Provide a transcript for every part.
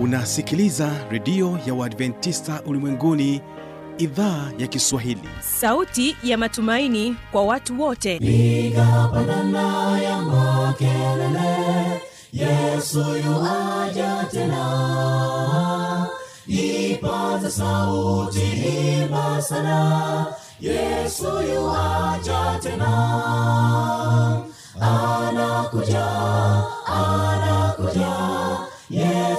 unasikiliza redio ya uadventista ulimwenguni idhaa ya kiswahili. Sauti ya matumaini kwa watu wote. Piga pandana ya makelele yesu yuaja tena. Ipaza sauti imba sana yesu yuaja tena. Anakuja anakuja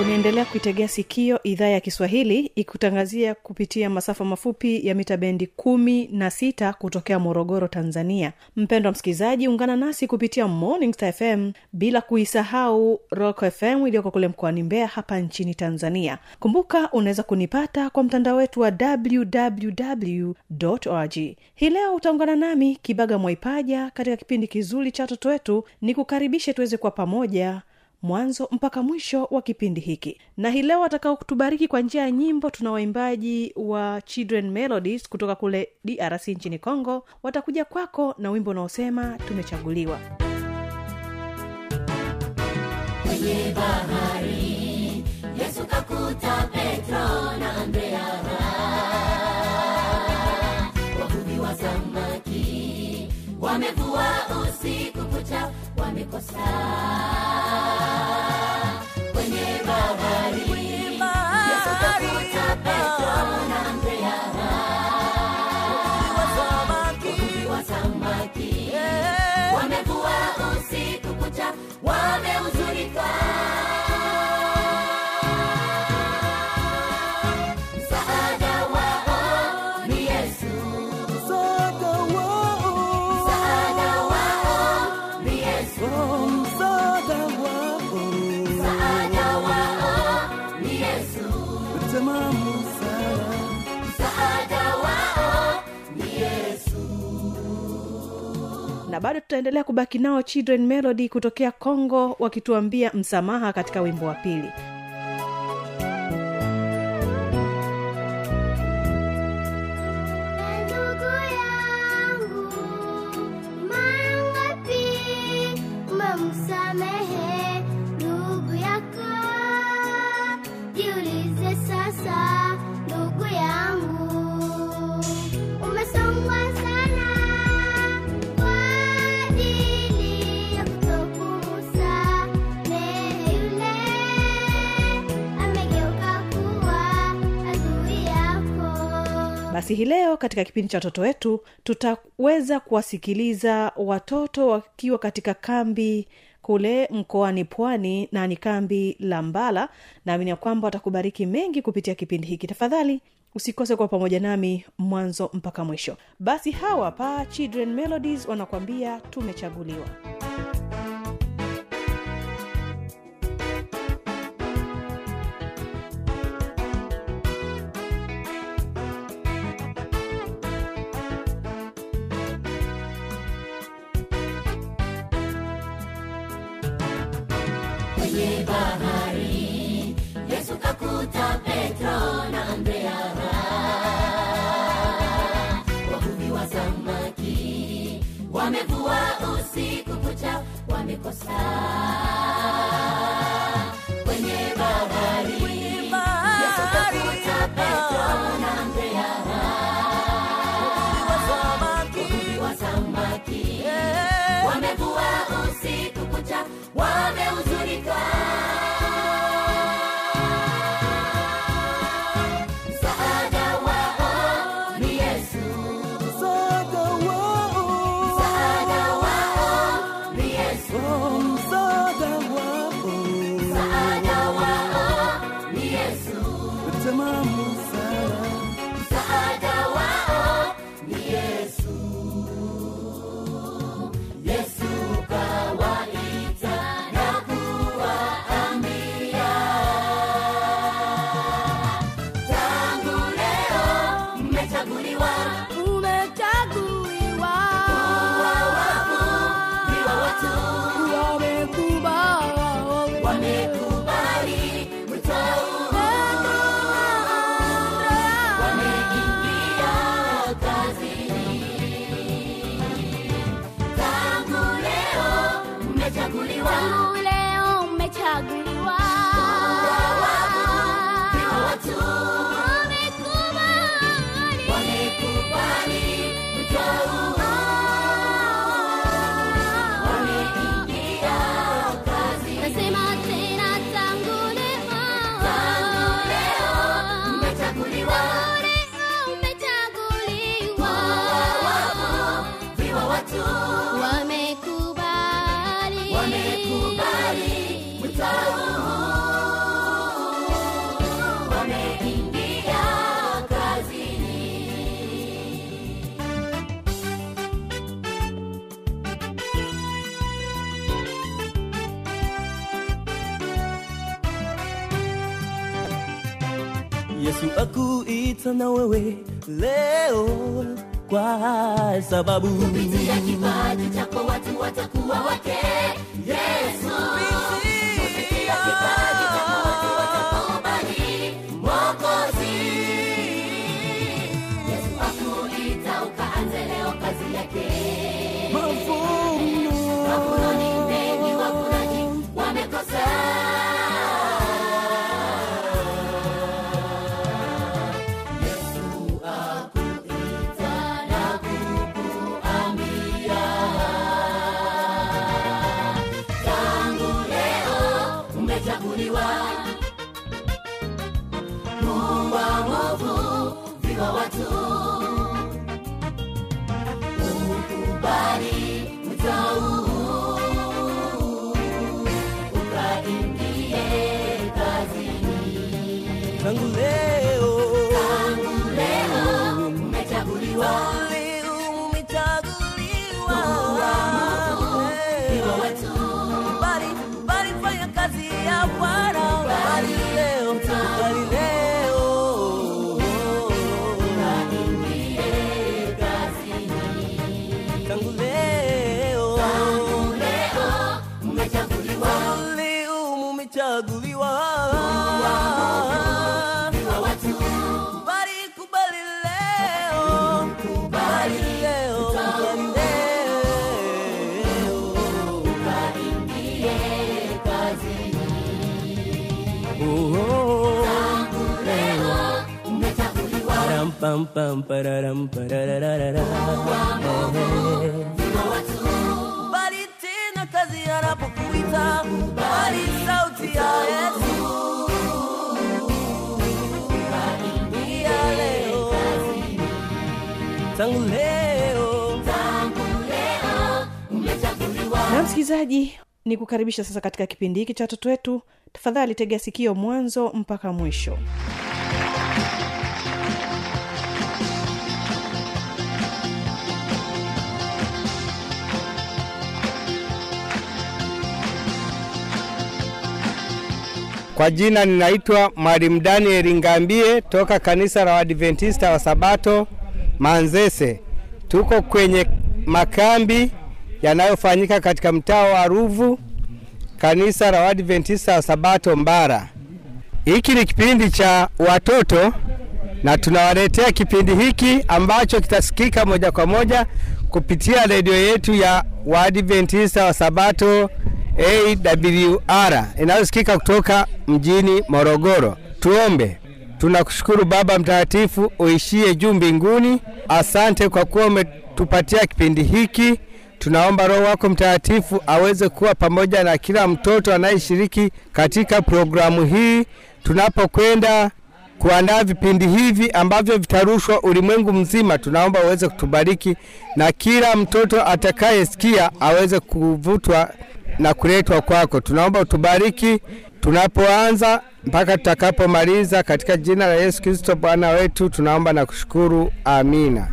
unaendelea kuitegea sikio idhaa ya kiswahili ikutangazia kupitia masafa mafupi ya mita bendi kumi na sita kutokea morogoro tanzania. Mpendwa msikilizaji ungana nasi kupitia morning star fm bila kuisahau rock fm iliyoko kule mkoani mbeya hapa nchini tanzania. Kumbuka unaweza kunipata kwa mtandao wetu wa www hii leo utaungana nami kibaga mwaipaja katika kipindi kizuri cha watoto wetu. Ni kukaribishe tuweze kuwa pamoja mwanzo mpaka mwisho wa kipindi hiki. Na hii leo watakao kutubariki kwa njia ya nyimbo tuna waimbaji wa children melodies kutoka kule drc nchini congo. Watakuja kwako na wimbo unaosema tumechaguliwa. Kwenye bahari yesu kakuta petro na andrea na bado tutaendelea kubaki nao children melody kutokea congo wakituambia msamaha katika wimbo wa pili basi hii leo katika kipindi cha watoto wetu tutaweza kuwasikiliza watoto wakiwa katika kambi kule mkoani pwani na ni kambi la mbala. Naamini ya kwamba watakubariki mengi kupitia kipindi hiki. Tafadhali usikose kuwa pamoja nami mwanzo mpaka mwisho. Basi hawa pa children melodies wanakuambia tumechaguliwa รู้แล้วไม่ชักดีว่า akuita na wewe leo kwa sababu kupitia kipaji chako watu watakuwa wake. Yesu pam, pam, pararam, parararara. bali tena kazi anapokuita bali sauti ya yesu. Tangu leo. Tangu leo. Umechaguliwa. Na msikilizaji ni kukaribisha sasa katika kipindi hiki cha watoto wetu. Tafadhali tegea sikio mwanzo mpaka mwisho Kwa jina ninaitwa Mwalimu Daniel Ngambie toka kanisa la Waadventista wa Sabato Manzese. Tuko kwenye makambi yanayofanyika katika mtaa wa Ruvu, kanisa la Waadventista wa Sabato Mbara. Hiki ni kipindi cha watoto na tunawaletea kipindi hiki ambacho kitasikika moja kwa moja kupitia redio yetu ya Waadventista wa Sabato AWR inayosikika kutoka mjini Morogoro. Tuombe. Tunakushukuru Baba Mtakatifu uishie juu mbinguni, asante kwa kuwa umetupatia kipindi hiki. Tunaomba Roho wako Mtakatifu aweze kuwa pamoja na kila mtoto anayeshiriki katika programu hii tunapokwenda kuandaa vipindi hivi ambavyo vitarushwa ulimwengu mzima. Tunaomba uweze kutubariki na kila mtoto atakayesikia aweze kuvutwa na kuletwa kwako. Tunaomba utubariki tunapoanza mpaka tutakapomaliza, katika jina la Yesu Kristo Bwana wetu tunaomba na kushukuru, amina.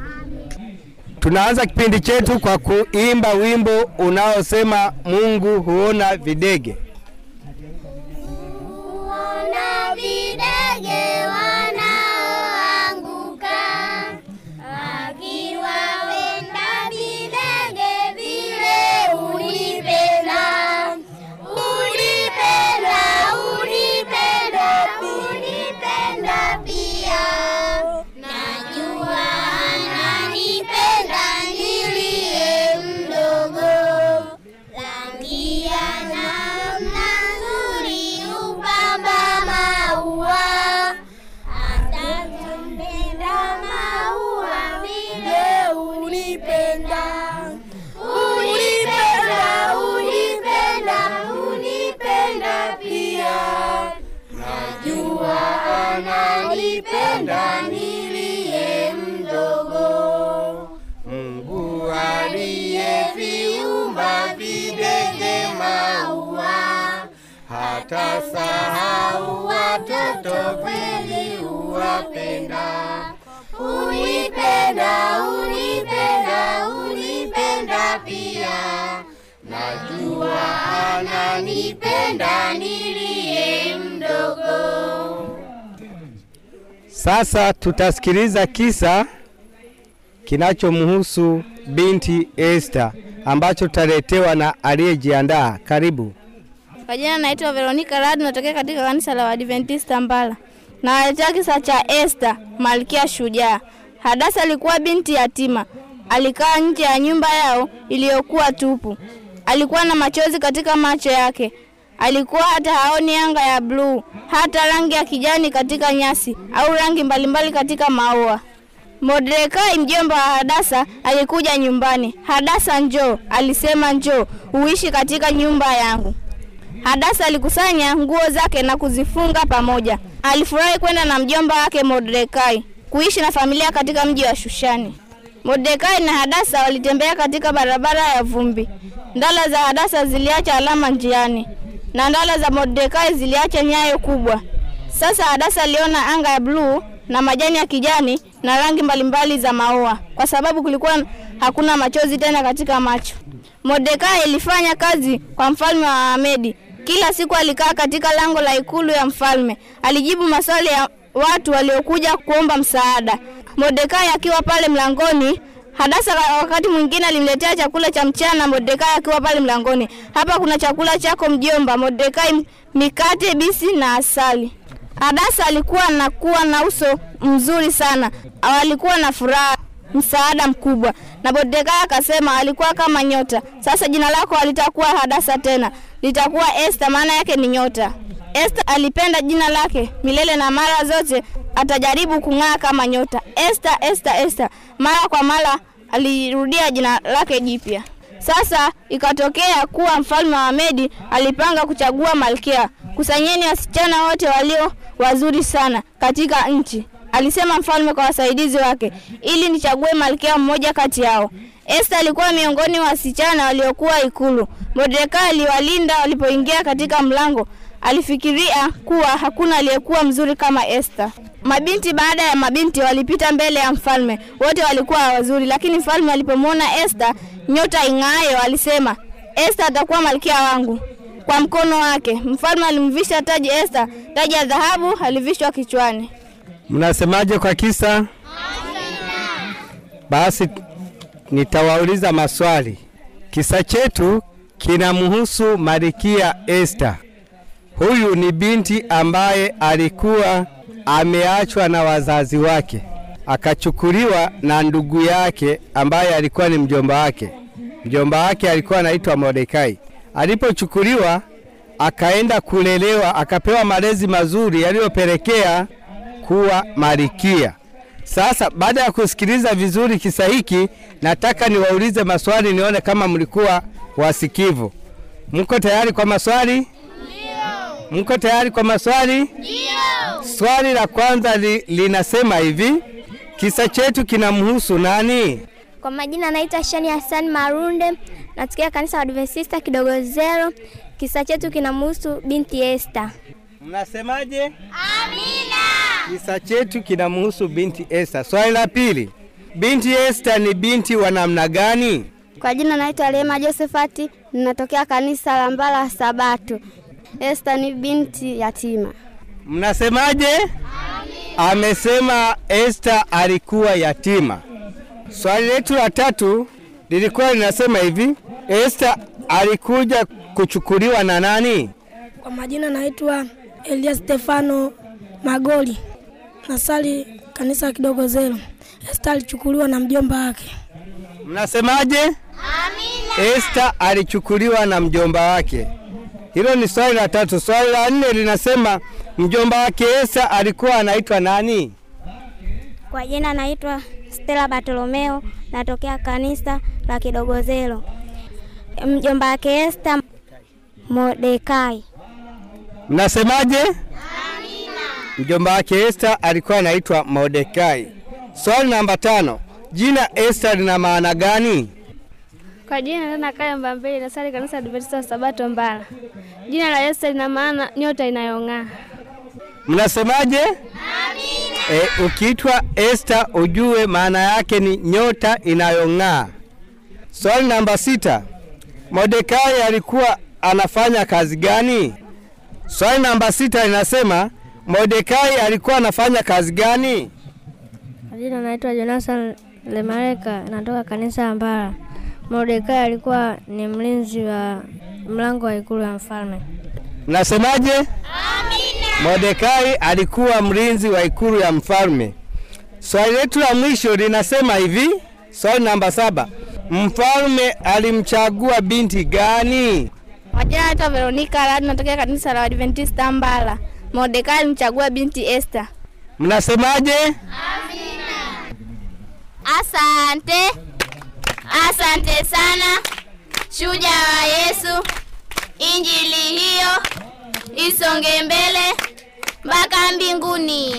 Tunaanza kipindi chetu kwa kuimba wimbo unaosema Mungu huona videge. Hata sahau watoto kweli uwapenda. Unipenda, unipenda, unipenda pia. Najua ananipenda niliye mdogo. Sasa tutasikiliza kisa kinachomhusu binti Esther ambacho tutaletewa na aliyejiandaa. Karibu. Kwa jina naitwa Veronica Rad, natokea katika kanisa la Waadventista Mbala. Nawaletea kisa cha Esther, malkia shujaa. Hadasa alikuwa binti yatima, alikaa nje ya nyumba yao iliyokuwa tupu. Alikuwa na machozi katika macho yake, alikuwa hata haoni anga ya bluu, hata rangi ya kijani katika nyasi au rangi mbalimbali katika maua. Mordekai mjomba wa Hadasa alikuja nyumbani. Hadasa njoo, alisema njoo uishi katika nyumba yangu. Hadasa alikusanya nguo zake na kuzifunga pamoja. Alifurahi kwenda na mjomba wake Mordekai kuishi na familia katika mji wa Shushani. Mordekai na Hadasa walitembea katika barabara ya vumbi. Ndala za Hadasa ziliacha alama njiani na ndala za Mordekai ziliacha nyayo kubwa. Sasa Hadasa aliona anga ya bluu na majani ya kijani na rangi mbalimbali za maua, kwa sababu kulikuwa hakuna machozi tena katika macho. Mordekai alifanya kazi kwa mfalme wa Wamedi. Kila siku alikaa katika lango la ikulu ya mfalme, alijibu maswali ya watu waliokuja kuomba msaada. Mordekai akiwa pale mlangoni, Hadasa wakati mwingine alimletea chakula cha mchana. Mordekai akiwa pale mlangoni, hapa kuna chakula chako mjomba. Mordekai, mikate, bisi na asali. Hadasa alikuwa na kuwa na uso mzuri sana, alikuwa na furaha, msaada mkubwa. Na Mordekai akasema alikuwa kama nyota. Sasa jina lako halitakuwa Hadasa tena, litakuwa Esther, maana yake ni nyota. Esther alipenda jina lake milele na mara zote atajaribu kung'aa kama nyota. Esther, Esther, Esther. Mara kwa mara alirudia jina lake jipya. Sasa ikatokea kuwa mfalme wa Medi alipanga kuchagua malkia. Kusanyeni wasichana wote walio wazuri sana katika nchi, alisema mfalme kwa wasaidizi wake, ili nichague malkia mmoja kati yao. Esta alikuwa miongoni mwa wasichana waliokuwa ikulu. Mordekai aliwalinda walipoingia katika mlango. Alifikiria kuwa hakuna aliyekuwa mzuri kama Esta. Mabinti baada ya mabinti walipita mbele ya mfalme, wote walikuwa wazuri, lakini mfalme alipomwona Esta nyota ing'aayo, alisema Esta atakuwa malkia wangu. Kwa mkono wake mfalme alimvisha taji Esta, taji ya dhahabu alivishwa kichwani. Mnasemaje kwa kisa? Basi nitawauliza maswali. Kisa chetu kinamhusu Malkia Esther. Huyu ni binti ambaye alikuwa ameachwa na wazazi wake, akachukuliwa na ndugu yake ambaye alikuwa ni mjomba wake. Mjomba wake alikuwa anaitwa Mordekai. Alipochukuliwa akaenda kulelewa, akapewa malezi mazuri yaliyopelekea kuwa malkia. Sasa baada ya kusikiliza vizuri kisa hiki, nataka niwaulize maswali nione kama mlikuwa wasikivu. Mko tayari kwa maswali? Mko tayari kwa maswali? Ndio. Swali la kwanza li, linasema hivi, kisa chetu kinamhusu nani? Kwa majina naitwa Shani Hassan Marunde, natokea kanisa la Adventista Kidogozero. Kisa chetu kinamhusu binti Esther. Mnasemaje? Amina. Kisa chetu kinamhusu binti Esther. Swali la pili, binti Esther ni binti wa namna gani? Kwa jina naitwa Lema Josephat, ninatokea kanisa la Mbala Sabato. Esther ni binti yatima. Mnasemaje? Amesema Esther alikuwa yatima. Swali letu la tatu lilikuwa linasema hivi, Esther alikuja kuchukuliwa na nani? Kwa majina naitwa Elia Stefano Magoli, nasali kanisa kidogo zero. Esta alichukuliwa na mjomba wake. Mnasemaje? Amina. Esta alichukuliwa na mjomba wake. Hilo ni swali la tatu. Swali la nne linasema mjomba wake Esta alikuwa anaitwa nani? Kwa jina naitwa Stella Bartolomeo, natokea kanisa la Kidogozelo. Mjomba wake Esta Mordekai. Mnasemaje? Amina. Mjomba wake Esther alikuwa anaitwa Mordekai. Swali namba tano, jina Esther lina maana gani? Kwa jina Nana Kaya Mbambeli, nasali kanisa Adventista wa Sabato Mbala. Jina la Esther lina maana nyota inayong'aa. Mnasemaje? Amina. E, ukiitwa Esther ujue maana yake ni nyota inayong'aa. Swali namba sita, Mordekai alikuwa anafanya kazi gani? Swali namba sita linasema Mordekai alikuwa anafanya kazi gani? Jina naitwa Jonathan Lemareka, natoka kanisa ya Mbara. Mordekai alikuwa ni mlinzi wa mlango wa ikulu ya mfalme. Mnasemaje? Amina. Mordekai alikuwa mlinzi wa ikulu ya mfalme. Swali letu la mwisho linasema hivi, swali namba saba. Mfalme alimchagua binti gani? Majina naitwa Veronica Rad, natokea kanisa la Adventista Mbala. Mordekai alimchagua binti Esther. Mnasemaje? Asante, asante sana shujaa wa Yesu. Injili hiyo isonge mbele mpaka mbinguni.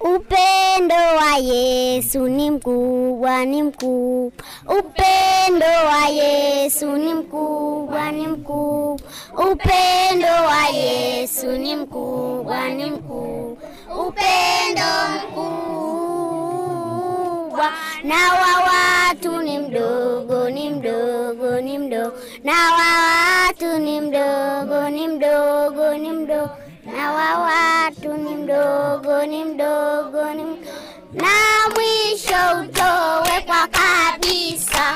Upendo wa Yesu ni mkubwa, ni mkubwa. Upendo wa Yesu ni mkubwa, ni mkubwa. Upendo wa Yesu ni mkubwa, ni mkubwa. Upendo mkubwa na wa watu ni mdogo, ni mdogo, ni mdogo. Na wa watu ni mdogo, ni mdogo, ni mdogo na wa watu ni mdogo ni mdogo ni mdogo. na mwisho utowekwa kabisa.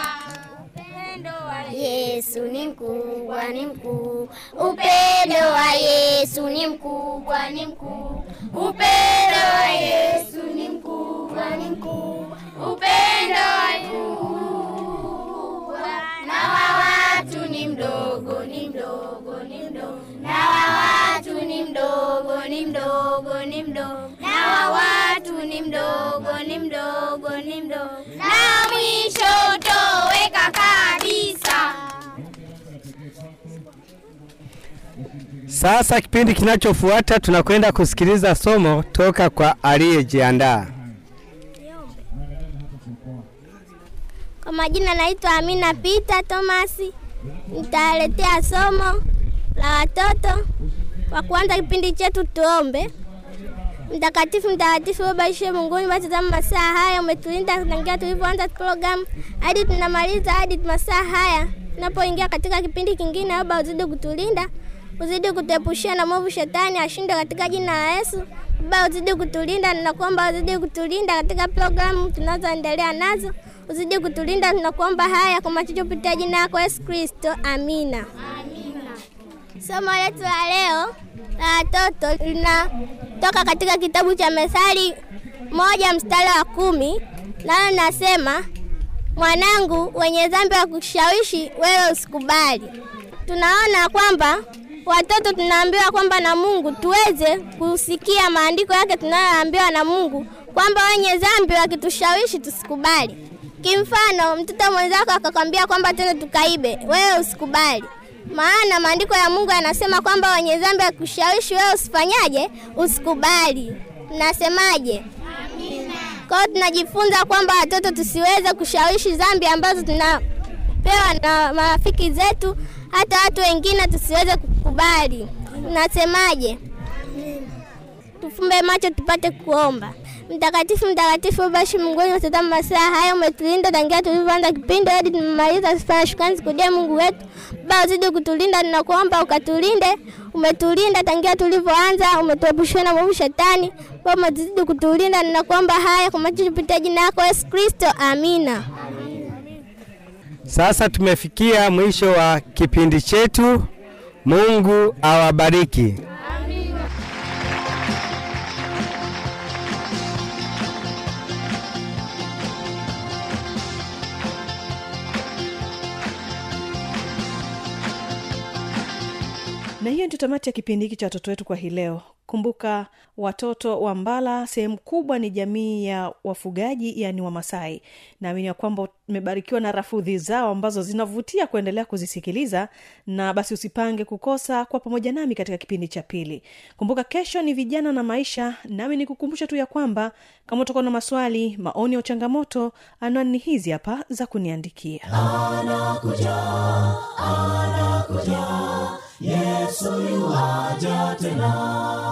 Upendo wa Yesu ni mkubwa ni mkuu. upendo wa Yesu ni mkubwa ni mkuu. upendo wa Yesu ni mkubwa ni mkuu. upendo wa mkubwa na wa watu ni mdogo ni mdogo watu ni mdogo ni mdogo ni mdogo na wa watu ni mdogo ni mdogo ni mdogo na mwisho toweka kabisa. Sasa kipindi kinachofuata tunakwenda kusikiliza somo toka kwa aliyejiandaa. Kwa majina naitwa Amina Peter Thomas. Nitaletea somo la watoto. Kwa kuanza kipindi chetu, tuombe. Mtakatifu, mtakatifu Baba ishe mbinguni, masaa haya umetulinda tangia tulivyoanza programu hadi tunamaliza hadi masaa haya tunapoingia katika kipindi kingine. Baba uzidi kutulinda, uzidi kutuepushia na mwovu shetani ashinde katika jina la Yesu. Baba uzidi kutulinda, ninakuomba uzidi kutulinda katika programu tunazoendelea nazo, uzidi kutulinda, tunakuomba haya kwa machocho kupitia jina lako Yesu Kristo, amina. Somo letu la leo la watoto linatoka katika kitabu cha Methali moja mstari wa kumi nalo nasema, mwanangu, wenye dhambi wa kushawishi wewe usikubali. Tunaona kwamba watoto tunaambiwa kwamba na Mungu tuweze kusikia maandiko yake tunayoambiwa na Mungu kwamba wenye dhambi wakitushawishi tusikubali. Kimfano, mtoto mwenzako akakwambia kwamba tena tukaibe, wewe usikubali maana maandiko ya Mungu yanasema kwamba wenye dhambi akushawishi wewe usifanyaje? Usikubali. Nasemaje? Kwa hiyo tunajifunza kwamba watoto tusiweze kushawishi dhambi ambazo tunapewa na marafiki zetu, hata watu wengine tusiweze kukubali. Nasemaje? Tufumbe macho tupate kuomba. Mtakatifu, mtakatifu bashi mbinguni, watazama masaa haya umetulinda tangia tulivyoanza kipindi hadi tumemaliza. Sifa shukrani zikujie Mungu wetu. Baba uzidi kutulinda, ninakuomba ukatulinde. Umetulinda tangia tulivyoanza, umetuepushia na mwovu shetani. Baba uzidi kutulinda, ninakuomba haya kwa macho kupitia jina lako Yesu Kristo, amina. Sasa tumefikia mwisho wa kipindi chetu. Mungu awabariki. Ndio tamati ya kipindi hiki cha watoto wetu kwa hii leo kumbuka watoto wa mbala sehemu kubwa ni jamii ya wafugaji yani wamasai naamini ya kwamba umebarikiwa na rafudhi zao ambazo zinavutia kuendelea kuzisikiliza na basi usipange kukosa kwa pamoja nami katika kipindi cha pili. Kumbuka kesho ni vijana na maisha nami ni kukumbusha tu ya kwamba kama utakuwa na maswali maoni au changamoto anwani ni hizi hapa za kuniandikia. Anakuja anakuja tena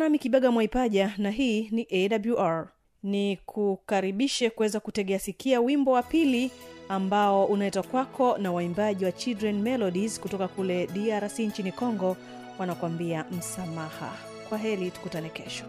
nami kibaga mwaipaja na hii ni awr ni kukaribishe kuweza kutegea sikia wimbo wa pili ambao unaletwa kwako na waimbaji wa children melodies kutoka kule drc nchini congo wanakuambia msamaha. Kwa heli tukutane kesho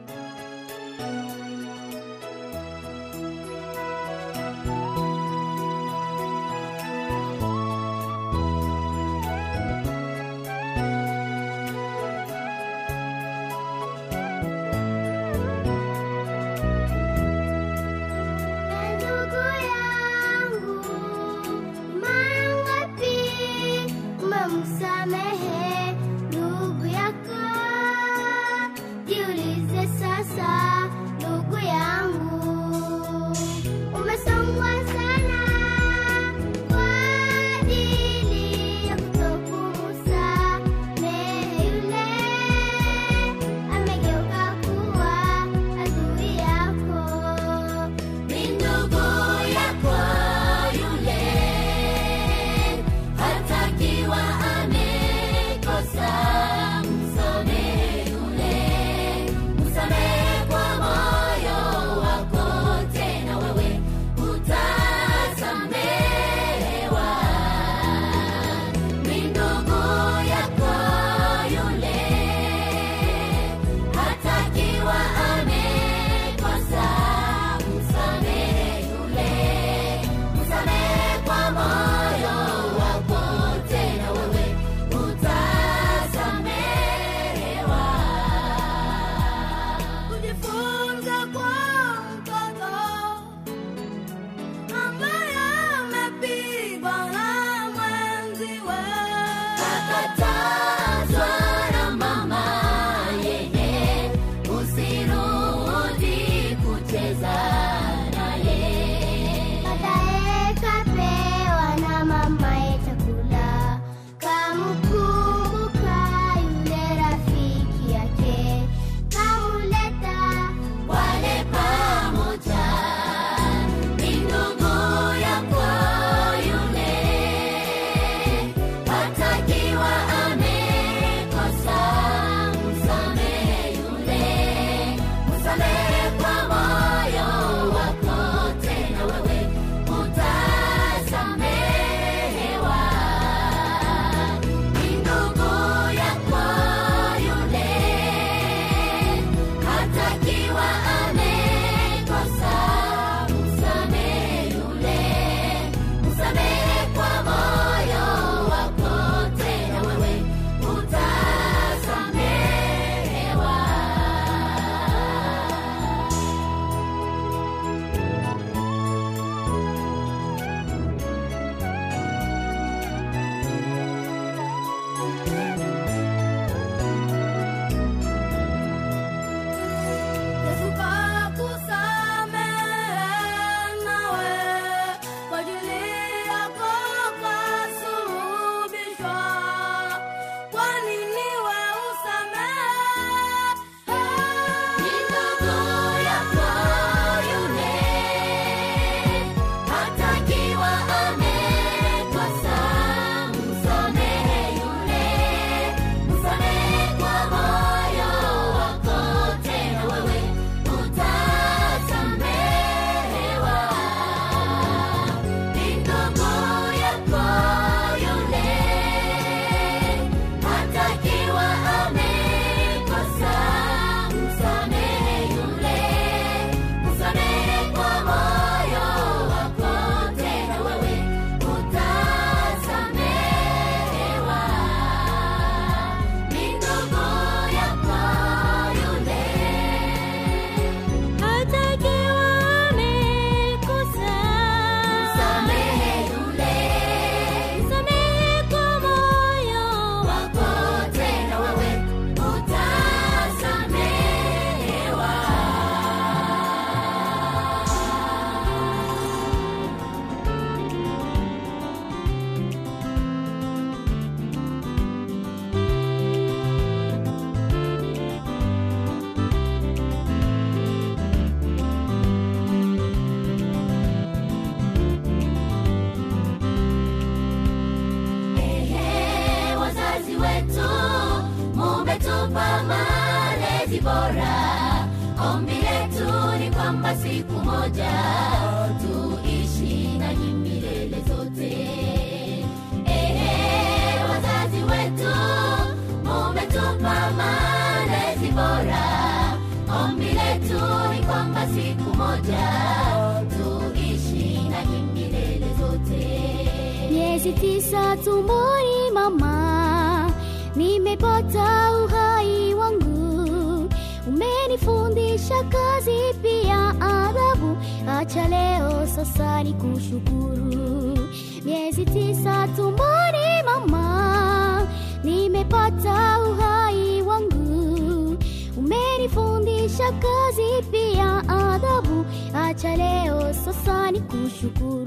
Itikisa tumboni mama, nimepata uhai wangu, umenifundisha kazi pia adabu. Acha leo sasa ni kushukuru. Miezi tisa tumboni mama, nimepata uhai wangu, umenifundisha kazi pia adabu. Acha leo sasa ni kushukuru.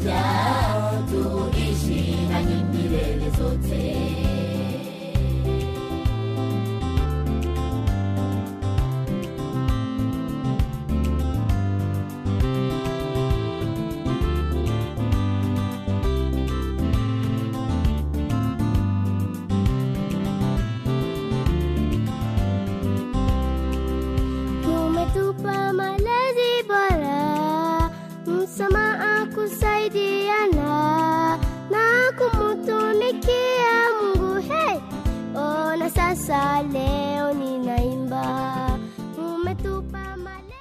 die.